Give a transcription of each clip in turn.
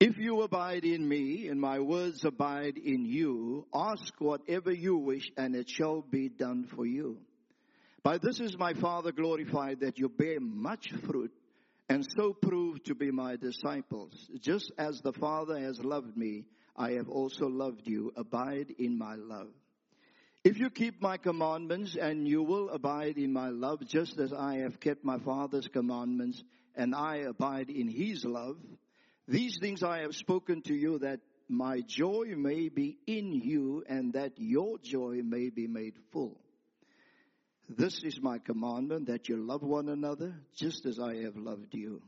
If you abide in me and my words abide in you, ask whatever you wish and it shall be done for you. By this is my Father glorified that you bear much fruit and so prove to be my disciples. Just as the Father has loved me, I have also loved you. Abide in my love. If you keep my commandments and you will abide in my love, just as I have kept my Father's commandments and I abide in his love, these things I have spoken to you that my joy may be in you and that your joy may be made full. This is my commandment that you love one another just as I have loved you.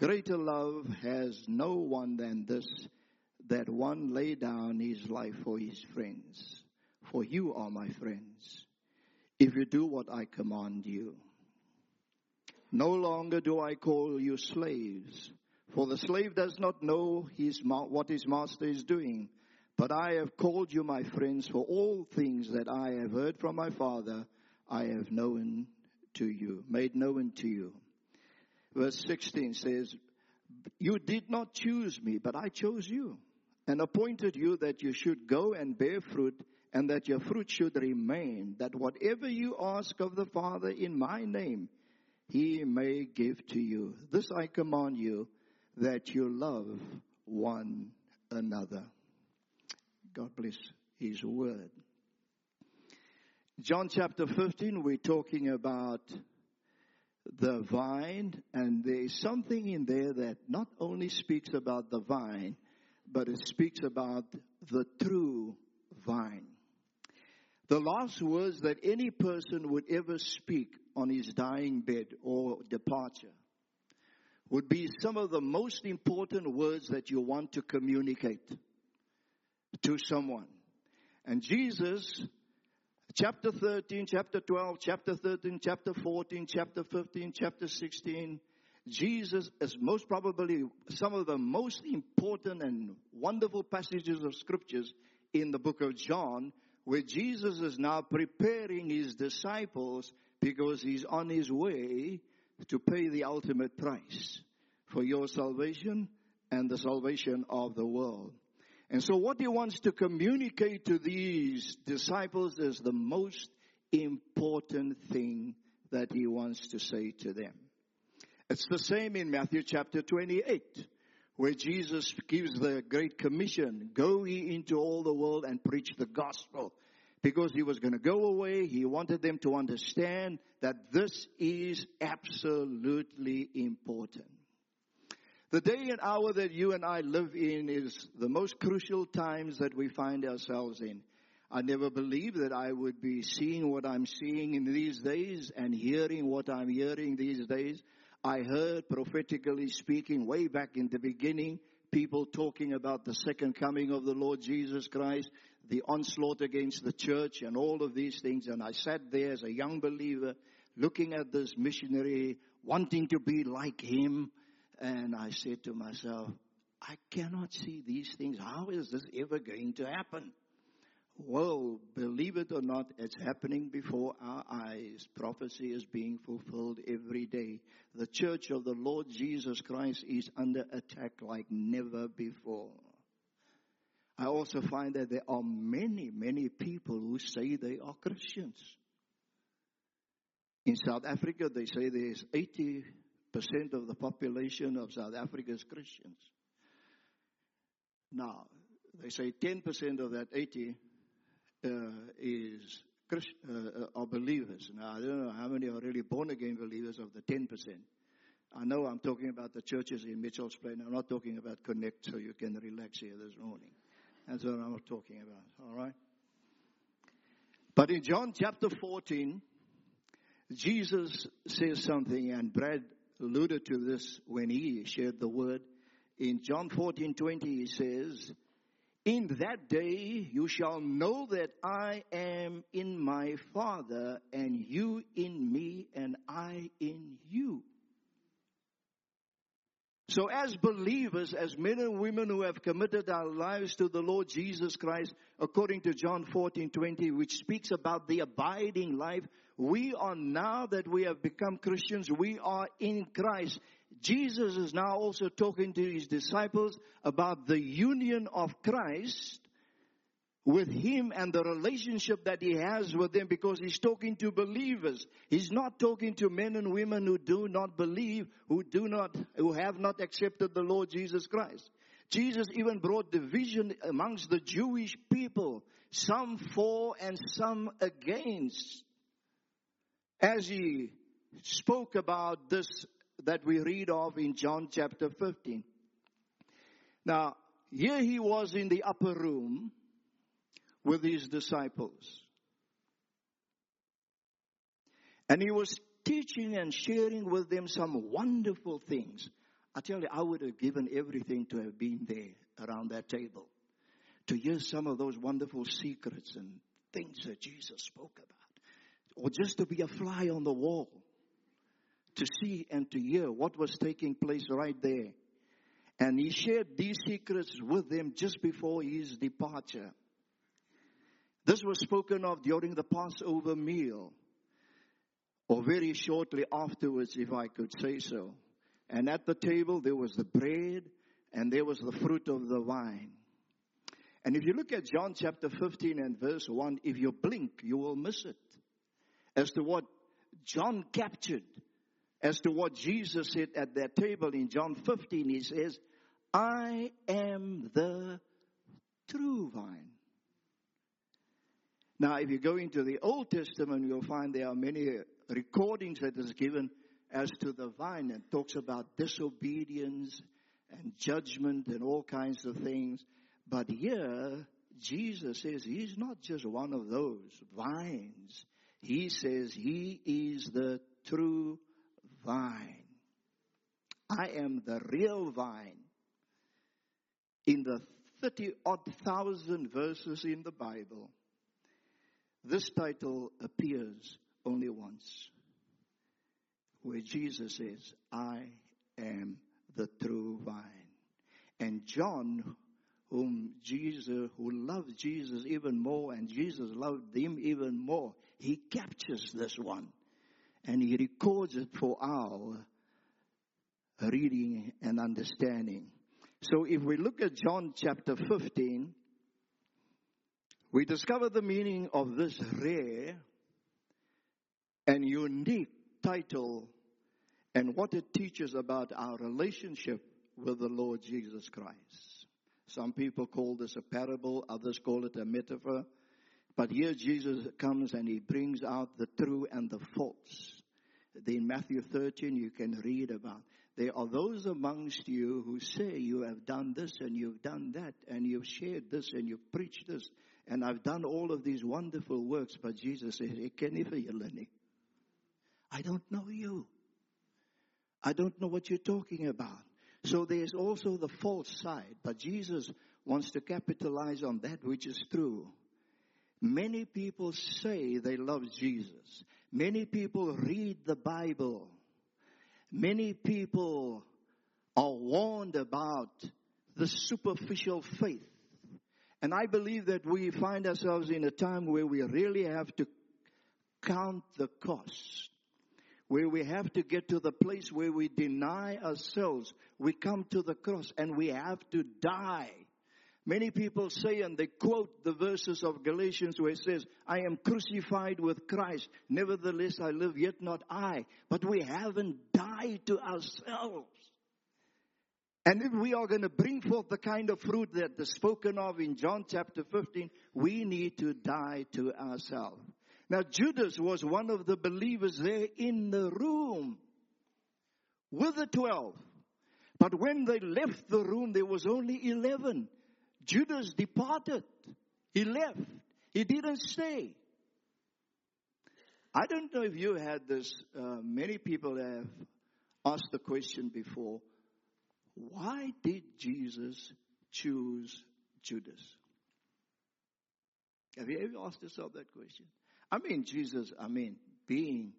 Greater love has no one than this, that one lay down his life for his friends. For you are my friends, if you do what I command you. No longer do I call you slaves for the slave does not know his, what his master is doing. But I have called you my friends, for all things that I have heard from my Father, I have known to you, made known to you. Verse 16 says, You did not choose me, but I chose you, and appointed you that you should go and bear fruit, and that your fruit should remain, that whatever you ask of the Father in my name, he may give to you. This I command you that you love one another. God bless His word. John chapter 15, we're talking about the vine, and there is something in there that not only speaks about the vine, but it speaks about the true vine. The last words that any person would ever speak on his dying bed or departure would be some of the most important words that you want to communicate to someone. And Jesus, chapter 13, chapter 12, chapter 13, chapter 14, chapter 15, chapter 16, Jesus is most probably some of the most important and wonderful passages of scriptures in the book of John, where Jesus is now preparing his disciples because he's on his way to pay the ultimate price for your salvation and the salvation of the world. And so what he wants to communicate to these disciples is the most important thing that he wants to say to them. It's the same in Matthew chapter 28, where Jesus gives the Great Commission, go ye into all the world and preach the gospel because he was going to go away. He wanted them to understand that this is absolutely important. The day and hour that you and I live in is the most crucial times that we find ourselves in. I never believed that I would be seeing what I'm seeing in these days and hearing what I'm hearing these days. I heard prophetically speaking way back in the beginning, people talking about the second coming of the Lord Jesus Christ, the onslaught against the church and all of these things. And I sat there as a young believer looking at this missionary, wanting to be like him. And I said to myself, I cannot see these things. How is this ever going to happen? Well, believe it or not, it's happening before our eyes. Prophecy is being fulfilled every day. The church of the Lord Jesus Christ is under attack like never before. I also find that there are many, many people who say they are Christians. In South Africa, they say there's 80% of the population of South Africa is Christians. Now, they say 10% of that 80 uh, is Christ, uh, are believers. Now, I don't know how many are really born again believers of the 10%. I know I'm talking about the churches in Mitchell's Plain. I'm not talking about Connect so you can relax here this morning. That's what I'm talking about. All right. But in John chapter 14, Jesus says something, and Brad alluded to this when he shared the word. In John 14 20, he says, In that day you shall know that I am in my Father, and you in me, and I in you. So as believers, as men and women who have committed our lives to the Lord Jesus Christ, according to John 14, 20, which speaks about the abiding life, we are now that we have become Christians, we are in Christ. Jesus is now also talking to his disciples about the union of Christ with him and the relationship that he has with them because he's talking to believers. He's not talking to men and women who do not believe, who do not, who have not accepted the Lord Jesus Christ. Jesus even brought division amongst the Jewish people, some for and some against. As he spoke about this that we read of in John chapter 15. Now, here he was in the upper room with his disciples. And he was teaching and sharing with them some wonderful things. I tell you, I would have given everything to have been there around that table to hear some of those wonderful secrets and things that Jesus spoke about. Or just to be a fly on the wall to see and to hear what was taking place right there. And he shared these secrets with them just before his departure. This was spoken of during the Passover meal, or very shortly afterwards, if I could say so. And at the table, there was the bread and there was the fruit of the vine. And if you look at John chapter 15 and verse 1, if you blink, you will miss it. As to what John captured, as to what Jesus said at that table in John 15, he says, I am the true vine. Now, if you go into the Old Testament, you'll find there are many recordings that is given as to the vine and talks about disobedience and judgment and all kinds of things. But here, Jesus says he's not just one of those vines. He says he is the true vine. I am the real vine. In the 30 odd thousand verses in the Bible, this title appears only once, where Jesus says, I am the true vine. And John, whom Jesus, who loved Jesus even more, and Jesus loved him even more, he captures this one and he records it for our reading and understanding. So if we look at John chapter 15, we discover the meaning of this rare and unique title and what it teaches about our relationship with the Lord Jesus Christ. Some people call this a parable, others call it a metaphor. But here Jesus comes and he brings out the true and the false. In Matthew 13, you can read about there are those amongst you who say you have done this and you've done that and you've shared this and you've preached this and I've done all of these wonderful works, but Jesus says, I don't know you. I don't know what you're talking about. So there's also the false side, but Jesus wants to capitalize on that which is true. Many people say they love Jesus. Many people read the Bible. Many people are warned about the superficial faith. And I believe that we find ourselves in a time where we really have to count the cost. Where we have to get to the place where we deny ourselves. We come to the cross and we have to die. Many people say and they quote the verses of Galatians where it says, I am crucified with Christ. Nevertheless, I live yet not I. But we haven't died to ourselves. And if we are going to bring forth the kind of fruit that is spoken of in John chapter 15, we need to die to ourselves. Now, Judas was one of the believers there in the room with the 12. But when they left the room, there was only 11. Judas departed. He left. He didn't stay. I don't know if you had this, uh, many people have asked the question before why did Jesus choose Judas? Have you ever asked yourself that question? I mean, Jesus, I mean, being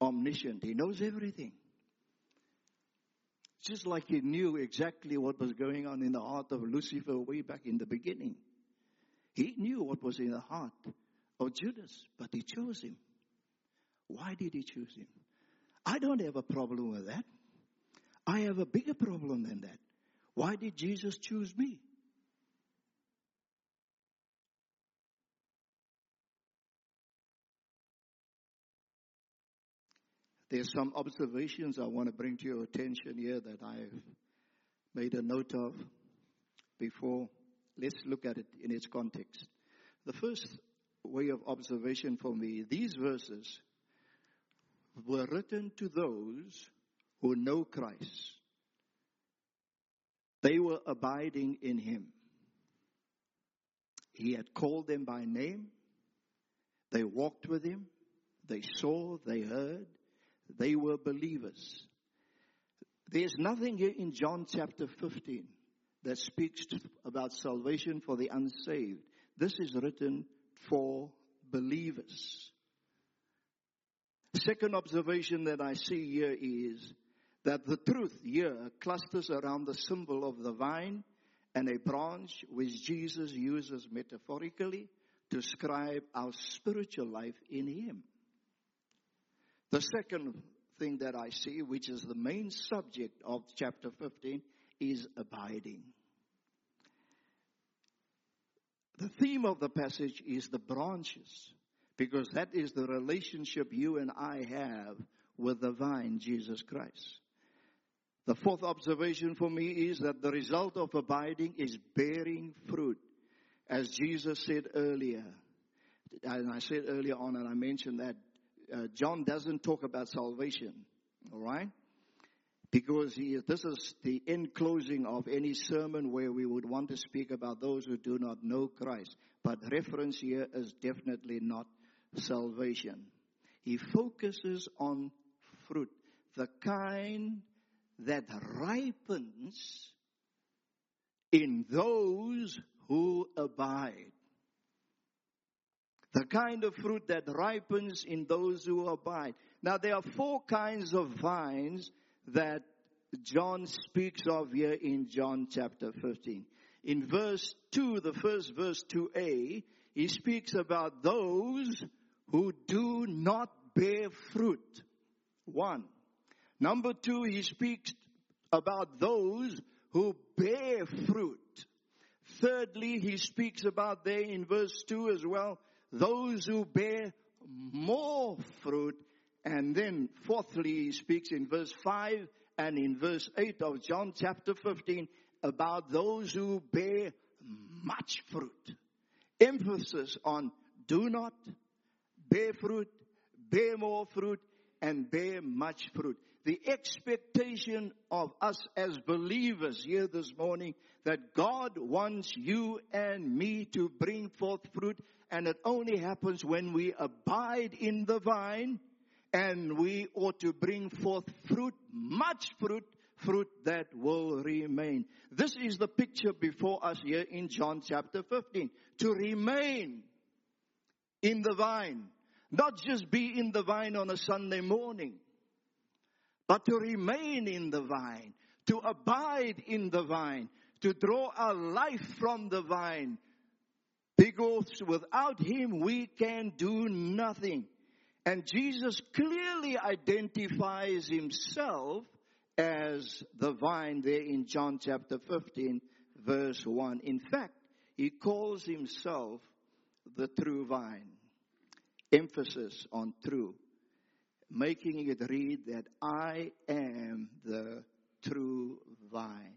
omniscient, he knows everything. Just like he knew exactly what was going on in the heart of Lucifer way back in the beginning. He knew what was in the heart of Judas, but he chose him. Why did he choose him? I don't have a problem with that. I have a bigger problem than that. Why did Jesus choose me? There's some observations I want to bring to your attention here that I've made a note of before. Let's look at it in its context. The first way of observation for me, these verses were written to those who know Christ. They were abiding in Him. He had called them by name. They walked with Him. They saw, they heard, they were believers. There's nothing here in John chapter 15 that speaks about salvation for the unsaved. This is written for believers. Second observation that I see here is that the truth here clusters around the symbol of the vine and a branch which Jesus uses metaphorically to describe our spiritual life in Him. The second thing that I see, which is the main subject of chapter 15, is abiding. The theme of the passage is the branches, because that is the relationship you and I have with the vine, Jesus Christ. The fourth observation for me is that the result of abiding is bearing fruit. As Jesus said earlier, and I said earlier on, and I mentioned that uh, John doesn't talk about salvation, all right? Because he, this is the end closing of any sermon where we would want to speak about those who do not know Christ. But reference here is definitely not salvation. He focuses on fruit, the kind that ripens in those who abide. The kind of fruit that ripens in those who abide. Now, there are four kinds of vines that John speaks of here in John chapter 15. In verse 2, the first verse 2a, he speaks about those who do not bear fruit. One. Number two, he speaks about those who bear fruit. Thirdly, he speaks about there in verse 2 as well, those who bear more fruit. And then fourthly, he speaks in verse 5 and in verse 8 of John chapter 15 about those who bear much fruit. Emphasis on do not bear fruit, bear more fruit, and bear much fruit. The expectation of us as believers here this morning that God wants you and me to bring forth fruit and it only happens when we abide in the vine and we ought to bring forth fruit, much fruit, fruit that will remain. This is the picture before us here in John chapter 15. To remain in the vine. Not just be in the vine on a Sunday morning, but to remain in the vine, to abide in the vine, to draw our life from the vine, because without Him we can do nothing. And Jesus clearly identifies Himself as the vine there in John chapter 15 verse 1. In fact, He calls Himself the true vine. Emphasis on true. Making it read that I am the true vine.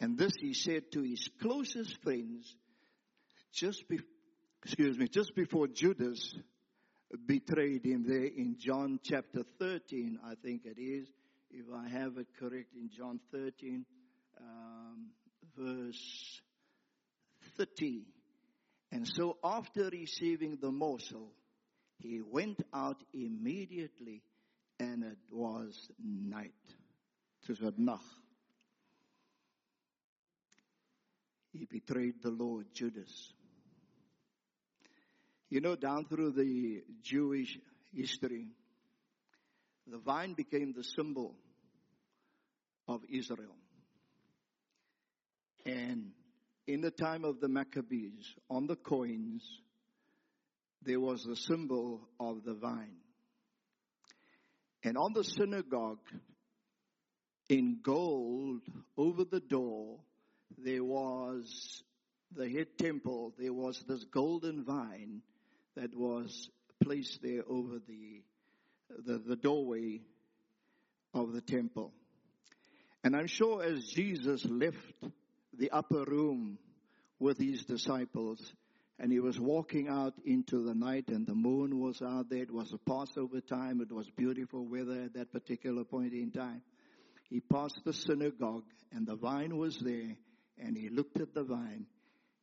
And this he said to his closest friends just be, excuse me, just before Judas betrayed him there in John chapter 13, I think it is, if I have it correct, in John 13, um, verse 30. And so after receiving the morsel, he went out immediately and it was night. Nacht. He betrayed the Lord, Judas. You know, down through the Jewish history, the vine became the symbol of Israel. And in the time of the Maccabees, on the coins, there was the symbol of the vine. And on the synagogue in gold over the door, there was the head temple, there was this golden vine that was placed there over the, the, the doorway of the temple. And I'm sure as Jesus left the upper room with his disciples, and he was walking out into the night and the moon was out there. It was a Passover time. It was beautiful weather at that particular point in time. He passed the synagogue and the vine was there and he looked at the vine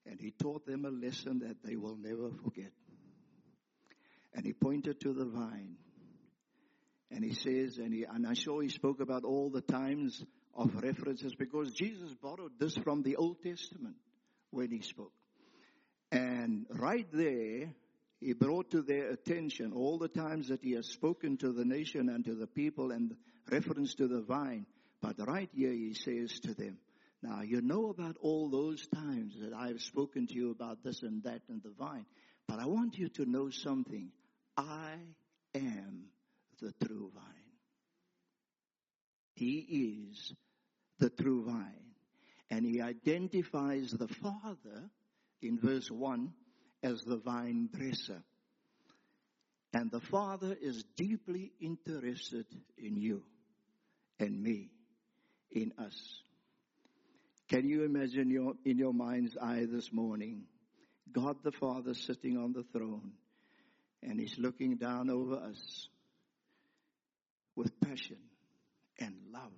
and he taught them a lesson that they will never forget. And he pointed to the vine and he says, and, he, and I'm sure he spoke about all the times of references because Jesus borrowed this from the Old Testament when he spoke. And right there, he brought to their attention all the times that he has spoken to the nation and to the people and reference to the vine. But right here he says to them, now you know about all those times that I've spoken to you about this and that and the vine. But I want you to know something. I am the true vine. He is the true vine. And he identifies the Father in verse 1 as the vine dresser. And the Father is deeply interested in you and me, in us. Can you imagine your, in your mind's eye this morning, God the Father sitting on the throne and He's looking down over us with passion and love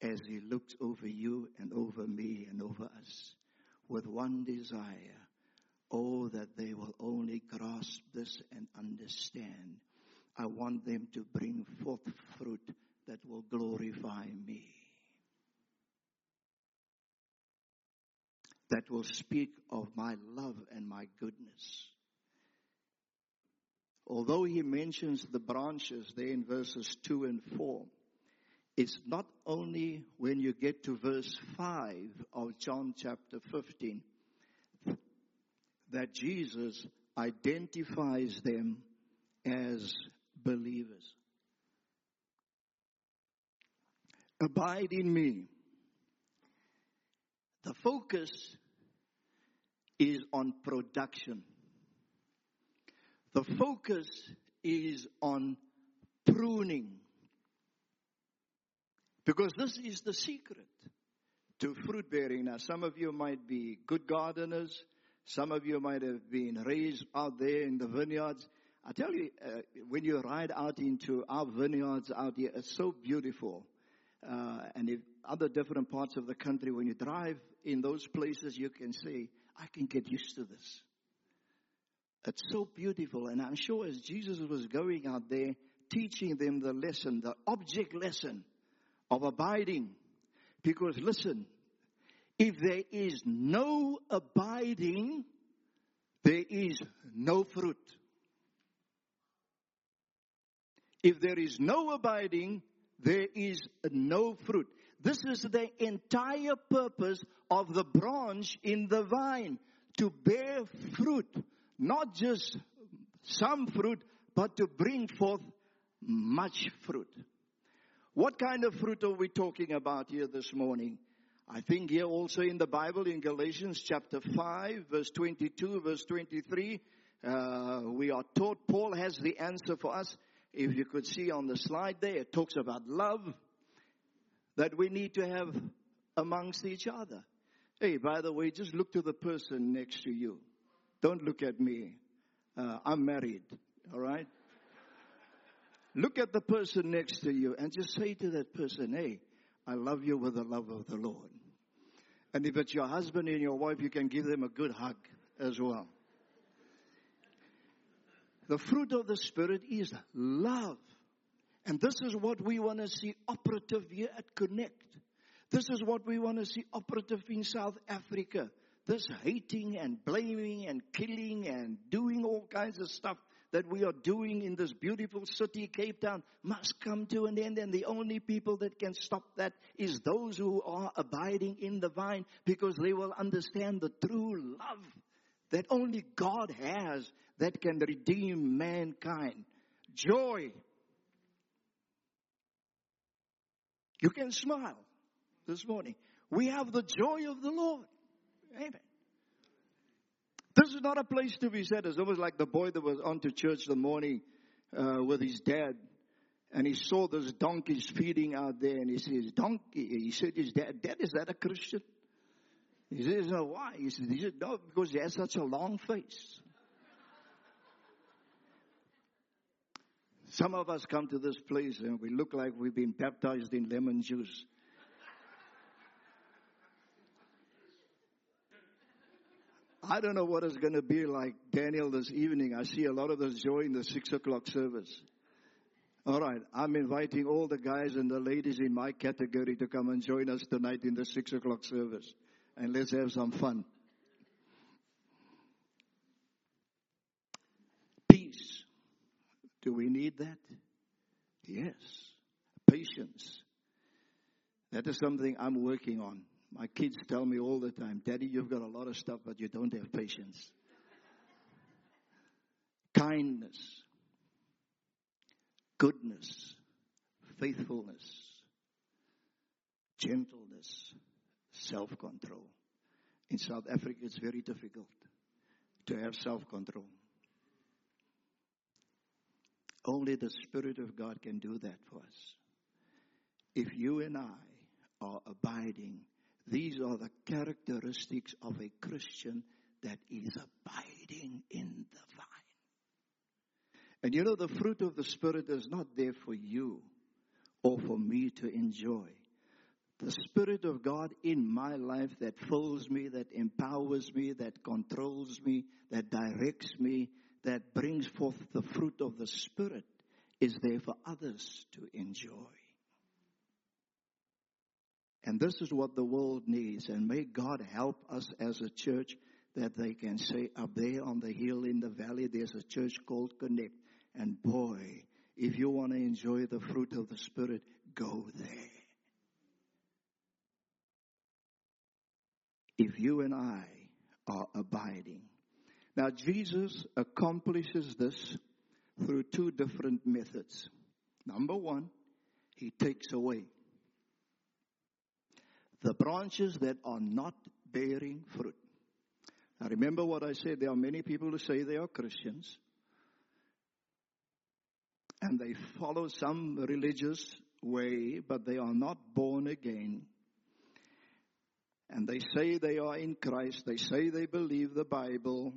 as He looks over you and over me and over us with one desire. Oh, that they will only grasp this and understand. I want them to bring forth fruit that will glorify me. That will speak of my love and my goodness. Although he mentions the branches there in verses 2 and 4, it's not only when you get to verse 5 of John chapter 15 that Jesus identifies them as believers. Abide in me. The focus is on production. The focus is on pruning. Because this is the secret to fruit bearing. Now, some of you might be good gardeners. Some of you might have been raised out there in the vineyards. I tell you, uh, when you ride out into our vineyards out here, it's so beautiful. Uh, and in other different parts of the country, when you drive in those places, you can say, I can get used to this. It's so beautiful. And I'm sure as Jesus was going out there, teaching them the lesson, the object lesson of abiding. Because listen, if there is no abiding, there is no fruit. If there is no abiding, there is no fruit. This is the entire purpose of the branch in the vine to bear fruit, not just some fruit, but to bring forth much fruit. What kind of fruit are we talking about here this morning? I think here also in the Bible in Galatians chapter 5 verse 22 verse 23 uh, we are taught Paul has the answer for us. If you could see on the slide there, it talks about love that we need to have amongst each other. Hey, by the way, just look to the person next to you. Don't look at me. Uh, I'm married, all right? Look at the person next to you and just say to that person, hey, I love you with the love of the Lord. And if it's your husband and your wife, you can give them a good hug as well. The fruit of the Spirit is love. And this is what we want to see operative here at Connect. This is what we want to see operative in South Africa. This hating and blaming and killing and doing all kinds of stuff that we are doing in this beautiful city, Cape Town, must come to an end. And the only people that can stop that is those who are abiding in the vine because they will understand the true love that only God has that can redeem mankind. Joy. You can smile this morning. We have the joy of the Lord. Amen. This is not a place to be sad. It's almost like the boy that was on to church the morning uh, with his dad. And he saw those donkeys feeding out there. And he says, Donkey. He said, His dad, Dad, is that a Christian? He says, No, why? He said, he said, No, because he has such a long face. Some of us come to this place and we look like we've been baptized in lemon juice. I don't know what it's going to be like, Daniel, this evening. I see a lot of us join the six o'clock service. All right, I'm inviting all the guys and the ladies in my category to come and join us tonight in the six o'clock service. And let's have some fun. Peace. Do we need that? Yes. Patience. That is something I'm working on. My kids tell me all the time, Daddy, you've got a lot of stuff, but you don't have patience. Kindness, goodness, faithfulness, gentleness, self control. In South Africa, it's very difficult to have self control. Only the Spirit of God can do that for us. If you and I are abiding these are the characteristics of a Christian that is abiding in the vine. And you know, the fruit of the Spirit is not there for you or for me to enjoy. The Spirit of God in my life that fills me, that empowers me, that controls me, that directs me, that brings forth the fruit of the Spirit is there for others to enjoy. And this is what the world needs. And may God help us as a church that they can say, up there on the hill in the valley, there's a church called Connect. And boy, if you want to enjoy the fruit of the Spirit, go there. If you and I are abiding. Now, Jesus accomplishes this through two different methods. Number one, he takes away the branches that are not bearing fruit. Now remember what I said, there are many people who say they are Christians and they follow some religious way, but they are not born again. And they say they are in Christ. They say they believe the Bible.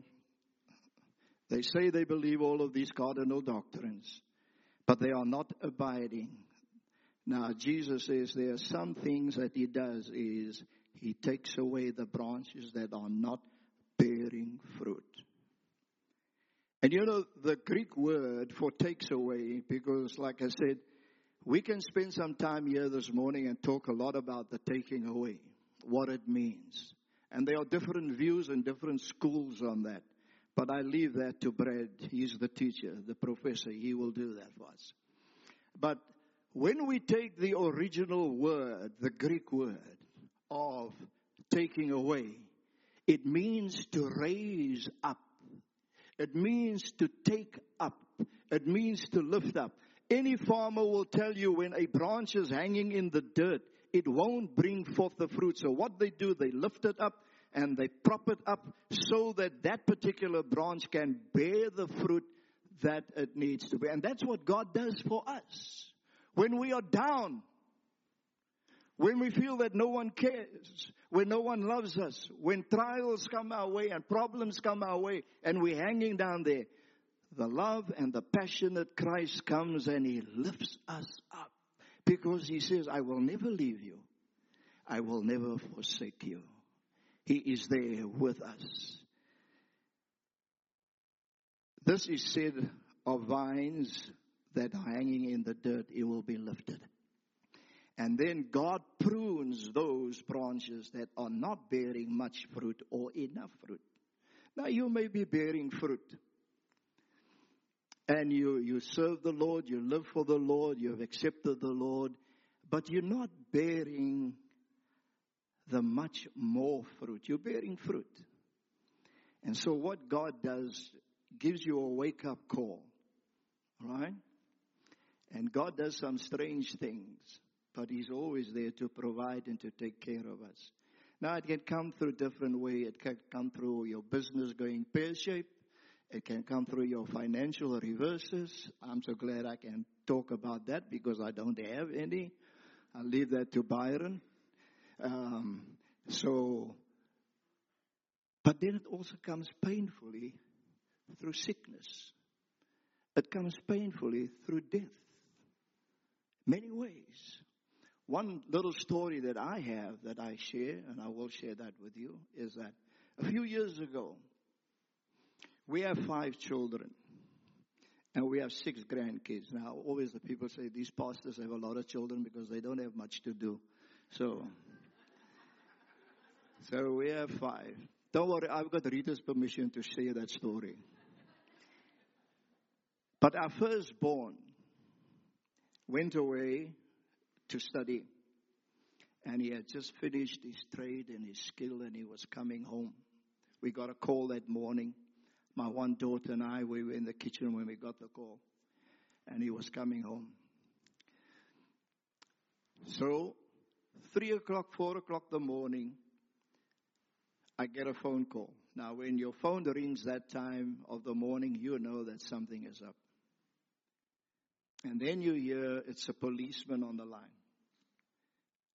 They say they believe all of these cardinal doctrines, but they are not abiding. Now, Jesus says there are some things that he does is he takes away the branches that are not bearing fruit. And you know, the Greek word for takes away, because like I said, we can spend some time here this morning and talk a lot about the taking away, what it means. And there are different views and different schools on that. But I leave that to Brad. He's the teacher, the professor. He will do that for us. But when we take the original word, the Greek word of taking away, it means to raise up. It means to take up. It means to lift up. Any farmer will tell you when a branch is hanging in the dirt, it won't bring forth the fruit. So what they do, they lift it up and they prop it up so that that particular branch can bear the fruit that it needs to bear. And that's what God does for us when we are down, when we feel that no one cares, when no one loves us, when trials come our way and problems come our way and we're hanging down there, the love and the passionate Christ comes and he lifts us up because he says, I will never leave you. I will never forsake you. He is there with us. This is said of vines that hanging in the dirt, it will be lifted. And then God prunes those branches that are not bearing much fruit or enough fruit. Now you may be bearing fruit. And you, you serve the Lord, you live for the Lord, you have accepted the Lord, but you're not bearing the much more fruit. You're bearing fruit. And so what God does gives you a wake up call. Right? And God does some strange things. but He's always there to provide and to take care of us. Now, it can come through different way. It can come through your business going pear-shaped. It can come through your financial reverses. I'm so glad I can talk about that because I don't have any. I'll leave that to Byron. Um, so, but then it also comes painfully through sickness. It comes painfully through death. Many ways. One little story that I have that I share, and I will share that with you, is that a few years ago, we have five children and we have six grandkids. Now, always the people say these pastors have a lot of children because they don't have much to do. So, so we have five. Don't worry, I've got Rita's permission to share that story. But our firstborn went away to study. And he had just finished his trade and his skill and he was coming home. We got a call that morning. My one daughter and I, we were in the kitchen when we got the call. And he was coming home. So, three o'clock, four o'clock in the morning, I get a phone call. Now, when your phone rings that time of the morning, you know that something is up. And then you hear it's a policeman on the line.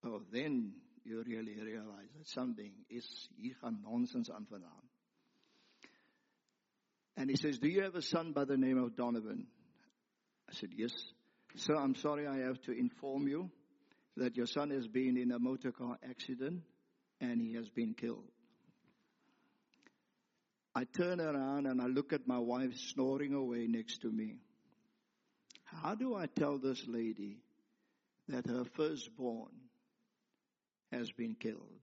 Oh, then you really realize that something is hier gaan nonsens aan. And he says, Do you have a son by the name of Donovan? I said, Yes. Sir, I'm sorry I have to inform you that your son has been in a motor car accident and he has been killed. I turn around and I look at my wife snoring away next to me. How do I tell this lady that her firstborn has been killed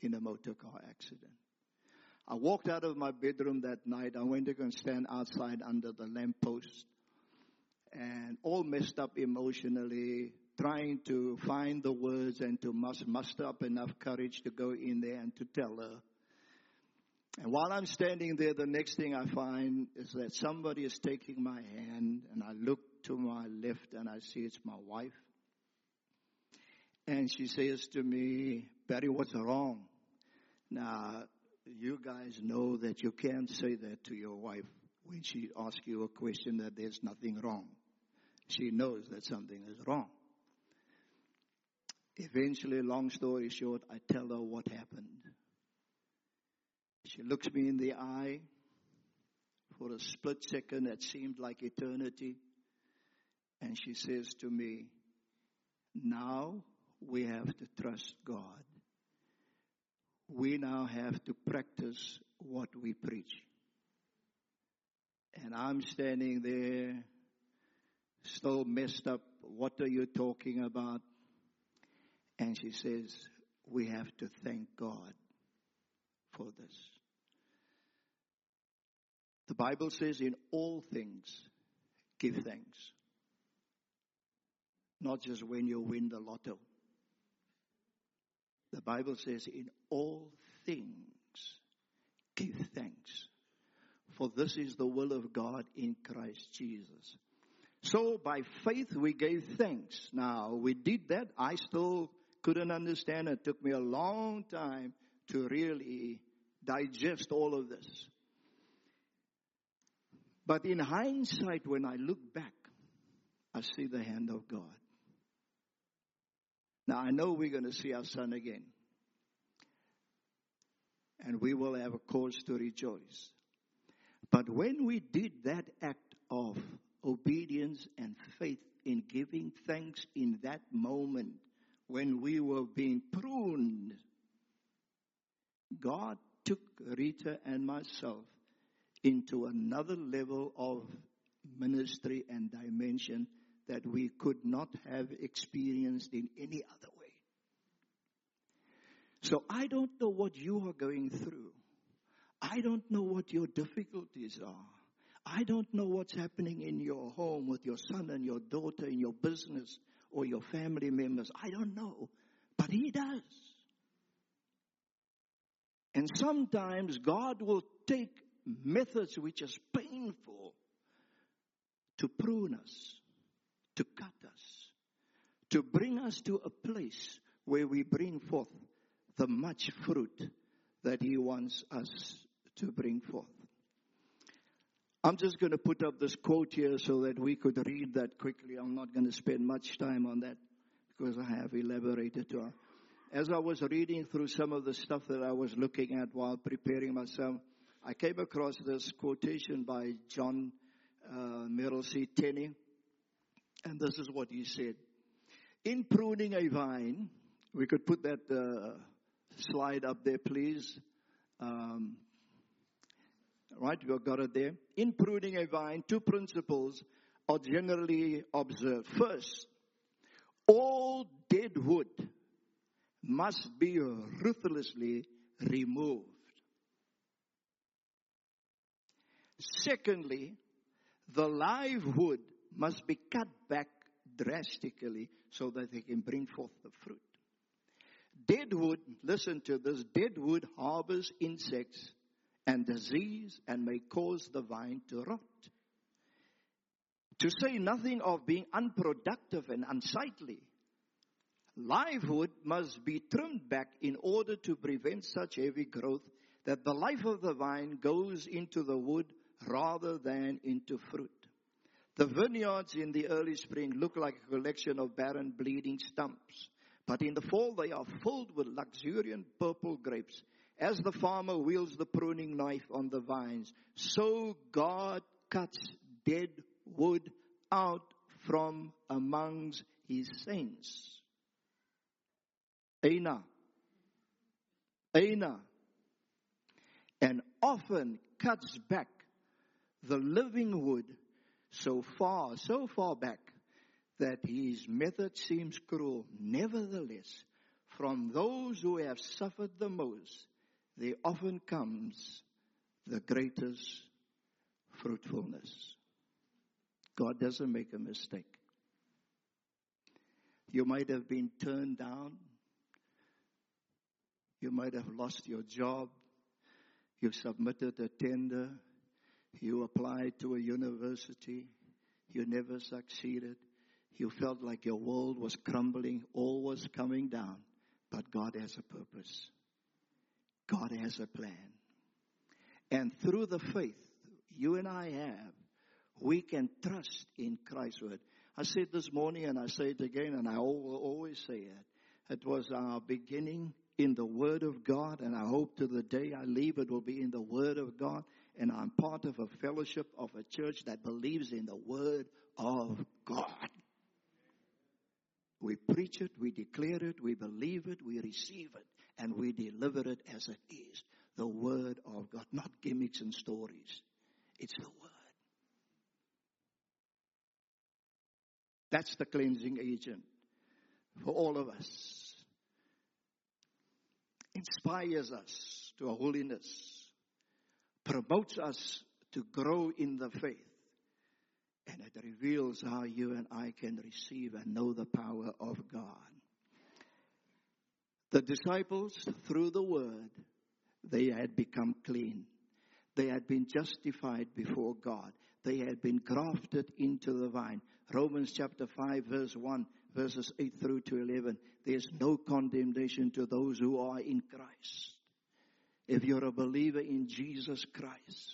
in a motor car accident? I walked out of my bedroom that night. I went to go and stand outside under the lamppost and all messed up emotionally, trying to find the words and to muster up enough courage to go in there and to tell her. And while I'm standing there, the next thing I find is that somebody is taking my hand, and I look to my left and I see it's my wife. And she says to me, Barry, what's wrong? Now, you guys know that you can't say that to your wife when she asks you a question that there's nothing wrong. She knows that something is wrong. Eventually, long story short, I tell her what happened. She looks me in the eye for a split second that seemed like eternity. And she says to me, Now we have to trust God. We now have to practice what we preach. And I'm standing there, still messed up. What are you talking about? And she says, We have to thank God for this. The Bible says, In all things, give thanks not just when you win the lotto. The Bible says, in all things, give thanks. For this is the will of God in Christ Jesus. So by faith we gave thanks. Now we did that. I still couldn't understand. It took me a long time to really digest all of this. But in hindsight, when I look back, I see the hand of God. Now, I know we're going to see our son again. And we will have a cause to rejoice. But when we did that act of obedience and faith in giving thanks in that moment when we were being pruned, God took Rita and myself into another level of ministry and dimension that we could not have experienced in any other way. So I don't know what you are going through. I don't know what your difficulties are. I don't know what's happening in your home with your son and your daughter in your business or your family members. I don't know. But He does. And sometimes God will take methods which is painful to prune us to cut us, to bring us to a place where we bring forth the much fruit that He wants us to bring forth. I'm just going to put up this quote here so that we could read that quickly. I'm not going to spend much time on that because I have elaborated to As I was reading through some of the stuff that I was looking at while preparing myself, I came across this quotation by John uh, Merrill C. Tenney, and this is what he said. In pruning a vine, we could put that uh, slide up there, please. Um, right, we've got it there. In pruning a vine, two principles are generally observed. First, all dead wood must be ruthlessly removed. Secondly, the live wood must be cut back drastically so that they can bring forth the fruit. Dead wood, listen to this, dead wood harbors insects and disease and may cause the vine to rot. To say nothing of being unproductive and unsightly. Live wood must be trimmed back in order to prevent such heavy growth that the life of the vine goes into the wood rather than into fruit. The vineyards in the early spring look like a collection of barren, bleeding stumps. But in the fall, they are filled with luxuriant purple grapes. As the farmer wields the pruning knife on the vines, so God cuts dead wood out from amongst his saints. Aina. Aina. And often cuts back the living wood so far, so far back that his method seems cruel. Nevertheless, from those who have suffered the most, there often comes the greatest fruitfulness. God doesn't make a mistake. You might have been turned down. You might have lost your job. You submitted a tender. You applied to a university. You never succeeded. You felt like your world was crumbling, all was coming down. But God has a purpose. God has a plan. And through the faith you and I have, we can trust in Christ's word. I said this morning and I say it again and I always say it. It was our beginning in the Word of God, and I hope to the day I leave it will be in the Word of God and I'm part of a fellowship of a church that believes in the Word of God. We preach it, we declare it, we believe it, we receive it, and we deliver it as it is. The Word of God, not gimmicks and stories. It's the Word. That's the cleansing agent for all of us. Inspires us to a holiness promotes us to grow in the faith. And it reveals how you and I can receive and know the power of God. The disciples, through the word, they had become clean. They had been justified before God. They had been grafted into the vine. Romans chapter 5 verse 1, verses 8 through to 11. There's no condemnation to those who are in Christ. If you're a believer in Jesus Christ,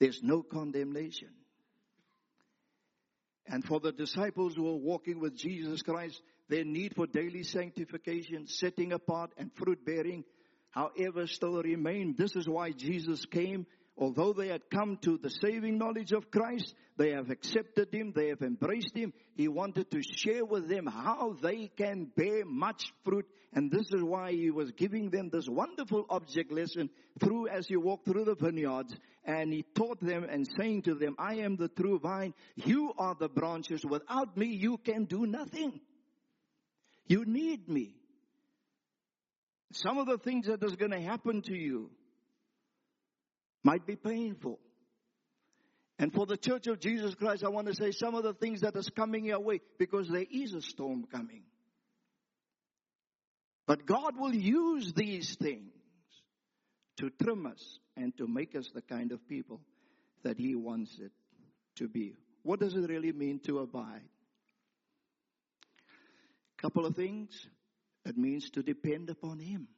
there's no condemnation. And for the disciples who are walking with Jesus Christ, their need for daily sanctification, setting apart, and fruit bearing, however, still remain. This is why Jesus came although they had come to the saving knowledge of Christ, they have accepted Him, they have embraced Him. He wanted to share with them how they can bear much fruit. And this is why He was giving them this wonderful object lesson through as He walked through the vineyards. And He taught them and saying to them, I am the true vine. You are the branches. Without me, you can do nothing. You need me. Some of the things that is going to happen to you might be painful. And for the church of Jesus Christ, I want to say some of the things that is coming your way because there is a storm coming. But God will use these things to trim us and to make us the kind of people that He wants it to be. What does it really mean to abide? Couple of things. It means to depend upon Him.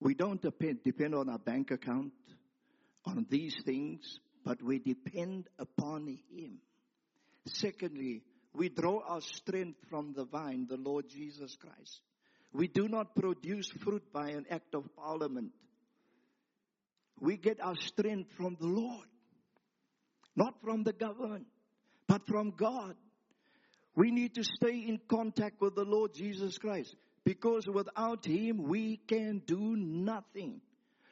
We don't depend, depend on our bank account, on these things, but we depend upon Him. Secondly, we draw our strength from the vine, the Lord Jesus Christ. We do not produce fruit by an act of parliament. We get our strength from the Lord, not from the government, but from God. We need to stay in contact with the Lord Jesus Christ because without Him we can do nothing.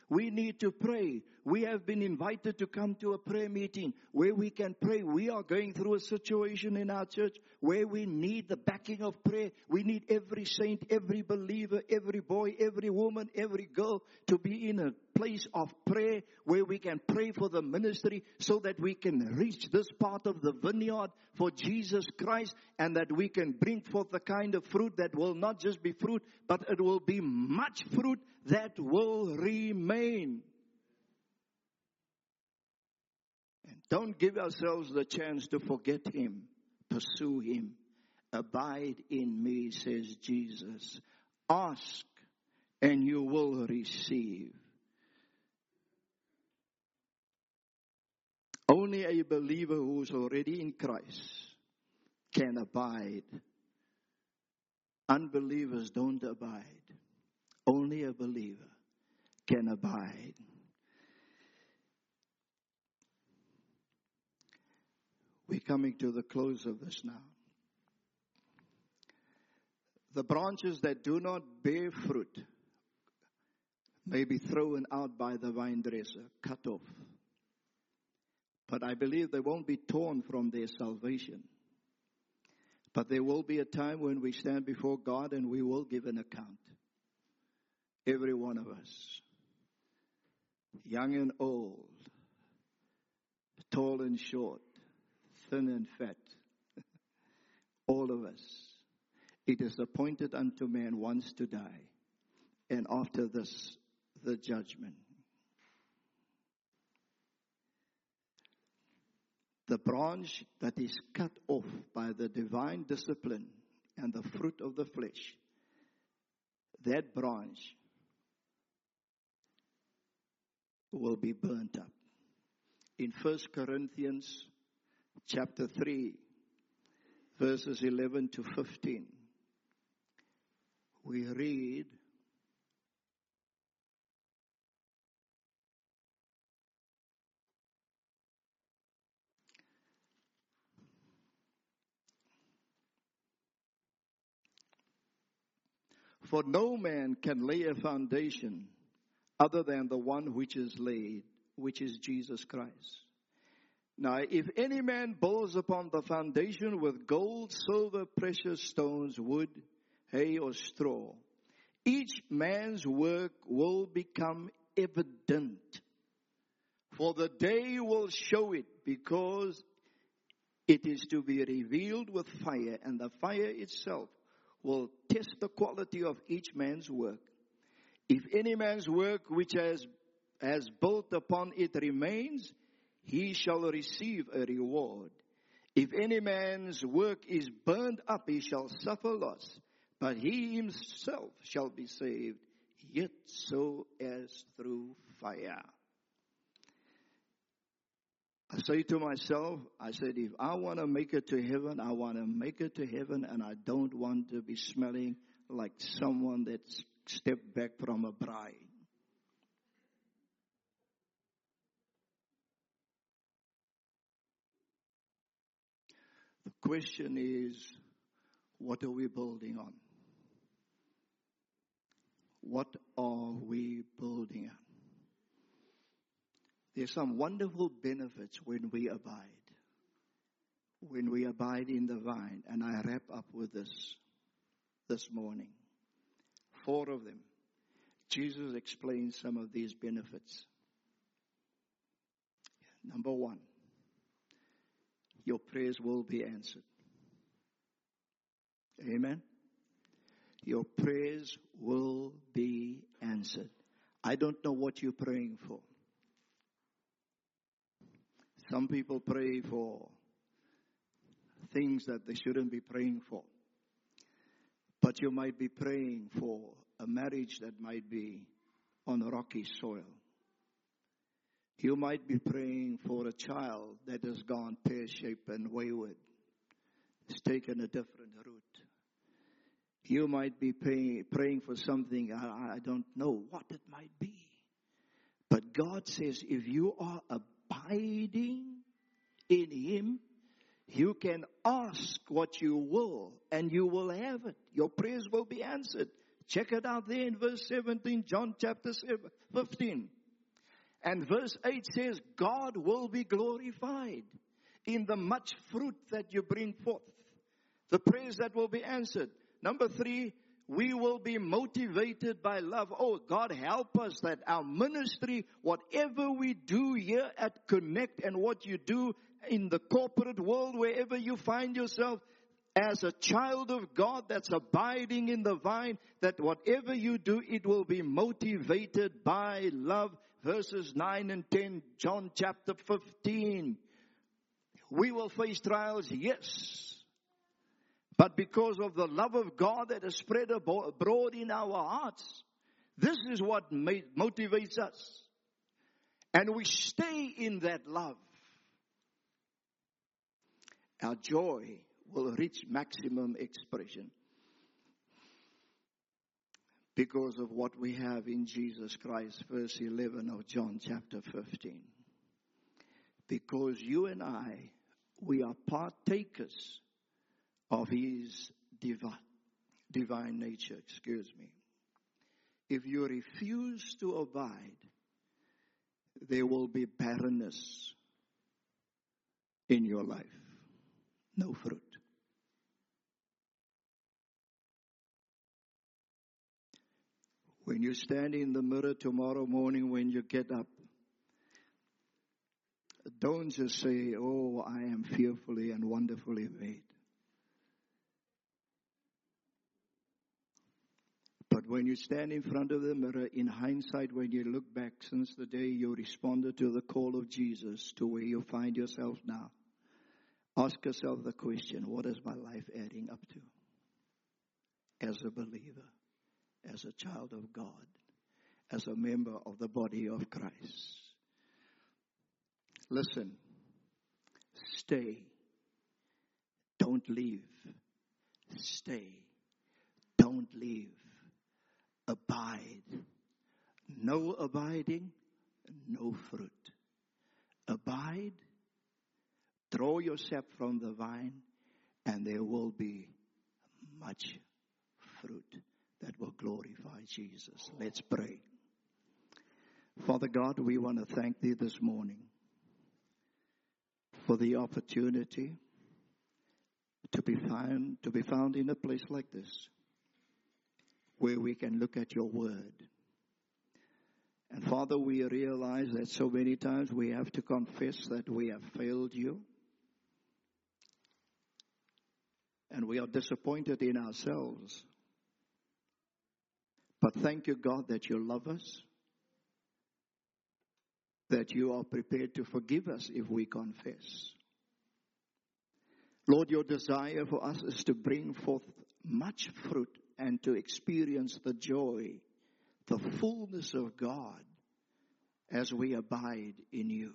We need to pray. We have been invited to come to a prayer meeting where we can pray. We are going through a situation in our church where we need the backing of prayer. We need every saint, every believer, every boy, every woman, every girl to be in a place of prayer where we can pray for the ministry so that we can reach this part of the vineyard for Jesus Christ and that we can bring forth the kind of fruit that will not just be fruit, but it will be much fruit that will remain. And don't give ourselves the chance to forget Him, pursue Him. Abide in me, says Jesus. Ask and you will receive. Only a believer who is already in Christ can abide. Unbelievers don't abide. Only a believer can abide. We're coming to the close of this now. The branches that do not bear fruit may be thrown out by the vine dresser, cut off. But I believe they won't be torn from their salvation. But there will be a time when we stand before God and we will give an account. Every one of us. Young and old. Tall and short. Thin and fat. All of us. It is appointed unto man once to die. And after this, the judgment. The branch that is cut off by the divine discipline and the fruit of the flesh, that branch will be burnt up. In 1 Corinthians chapter 3, verses 11 to 15, we read, For no man can lay a foundation other than the one which is laid, which is Jesus Christ. Now, if any man builds upon the foundation with gold, silver, precious stones, wood, hay, or straw, each man's work will become evident. For the day will show it because it is to be revealed with fire, and the fire itself will test the quality of each man's work. If any man's work which has, has built upon it remains, he shall receive a reward. If any man's work is burned up, he shall suffer loss, but he himself shall be saved, yet so as through fire. I say to myself, I said, if I want to make it to heaven, I want to make it to heaven, and I don't want to be smelling like someone that's stepped back from a braai. Question is, what are we building on? What are we building on? There's some wonderful benefits when we abide. When we abide in the vine. And I wrap up with this this morning. Four of them. Jesus explains some of these benefits. Number one, your prayers will be answered. Amen. Your prayers will be answered. I don't know what you're praying for. Some people pray for things that they shouldn't be praying for. But you might be praying for a marriage that might be on rocky soil. You might be praying for a child that has gone pear shaped and wayward, has taken a different route. You might be pay, praying for something, I, I don't know what it might be. But God says, if you are abiding in Him, you can ask what you will and you will have it. Your prayers will be answered. Check it out there in verse 17, John chapter 15. And verse 8 says, God will be glorified in the much fruit that you bring forth. The prayers that will be answered. Number three, we will be motivated by love. Oh, God, help us that our ministry, whatever we do here at Connect and what you do in the corporate world, wherever you find yourself, as a child of God that's abiding in the vine, that whatever you do, it will be motivated by love. Verses 9 and 10, John chapter 15. We will face trials, yes. But because of the love of God that is spread abroad in our hearts, this is what motivates us. And we stay in that love. Our joy will reach maximum expression because of what we have in Jesus Christ, verse 11 of John chapter 15. Because you and I, we are partakers of his divine, divine nature, excuse me. If you refuse to abide, there will be barrenness in your life. No fruit. When you stand in the mirror tomorrow morning when you get up, don't just say, Oh, I am fearfully and wonderfully made. But when you stand in front of the mirror, in hindsight, when you look back since the day you responded to the call of Jesus to where you find yourself now, ask yourself the question what is my life adding up to? As a believer, as a child of God, as a member of the body of Christ. Listen, stay. Don't leave. Stay. Don't leave abide. No abiding, no fruit. Abide, throw yourself from the vine, and there will be much fruit that will glorify Jesus. Let's pray. Father God, we want to thank Thee this morning for the opportunity to be found, to be found in a place like this where we can look at your word. And Father, we realize that so many times we have to confess that we have failed you. And we are disappointed in ourselves. But thank you, God, that you love us. That you are prepared to forgive us if we confess. Lord, your desire for us is to bring forth much fruit and to experience the joy, the fullness of God as we abide in you.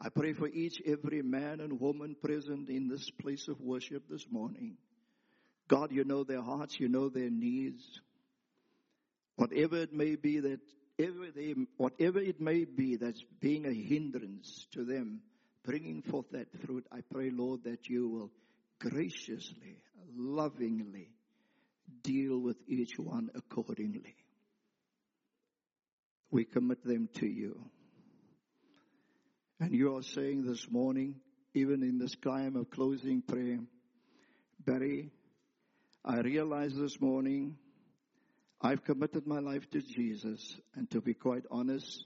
I pray for each, every man and woman present in this place of worship this morning. God, you know their hearts, you know their needs. Whatever it may be that, they, whatever it may be that's being a hindrance to them bringing forth that fruit, I pray, Lord, that you will graciously, lovingly deal with each one accordingly. We commit them to you. And you are saying this morning, even in this time of closing prayer, Barry, I realize this morning I've committed my life to Jesus, and to be quite honest,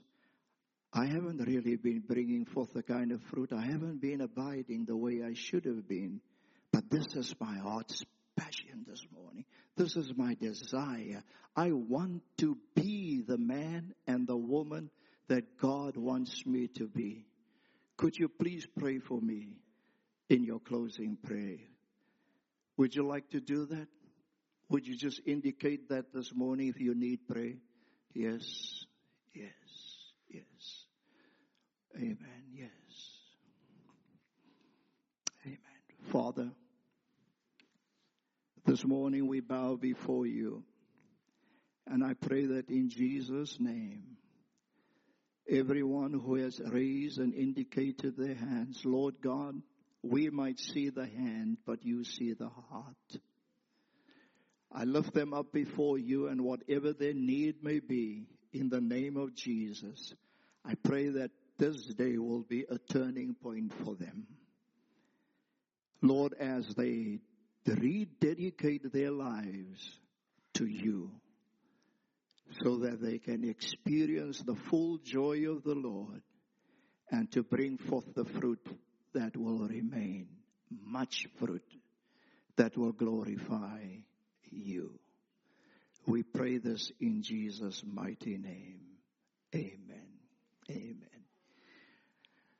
I haven't really been bringing forth the kind of fruit. I haven't been abiding the way I should have been. But this is my heart's passion this morning. This is my desire. I want to be the man and the woman that God wants me to be. Could you please pray for me? in your closing prayer. Would you like to do that? Would you just indicate that this morning if you need prayer? Yes, yes, yes. Amen, yes. Amen. Father, this morning we bow before you. And I pray that in Jesus' name, everyone who has raised and indicated their hands, Lord God, we might see the hand, but you see the heart. I lift them up before you and whatever their need may be, in the name of Jesus, I pray that this day will be a turning point for them. Lord, as they rededicate their lives to you, so that they can experience the full joy of the Lord and to bring forth the fruit that will remain, much fruit that will glorify you. We pray this in Jesus' mighty name. Amen. Amen.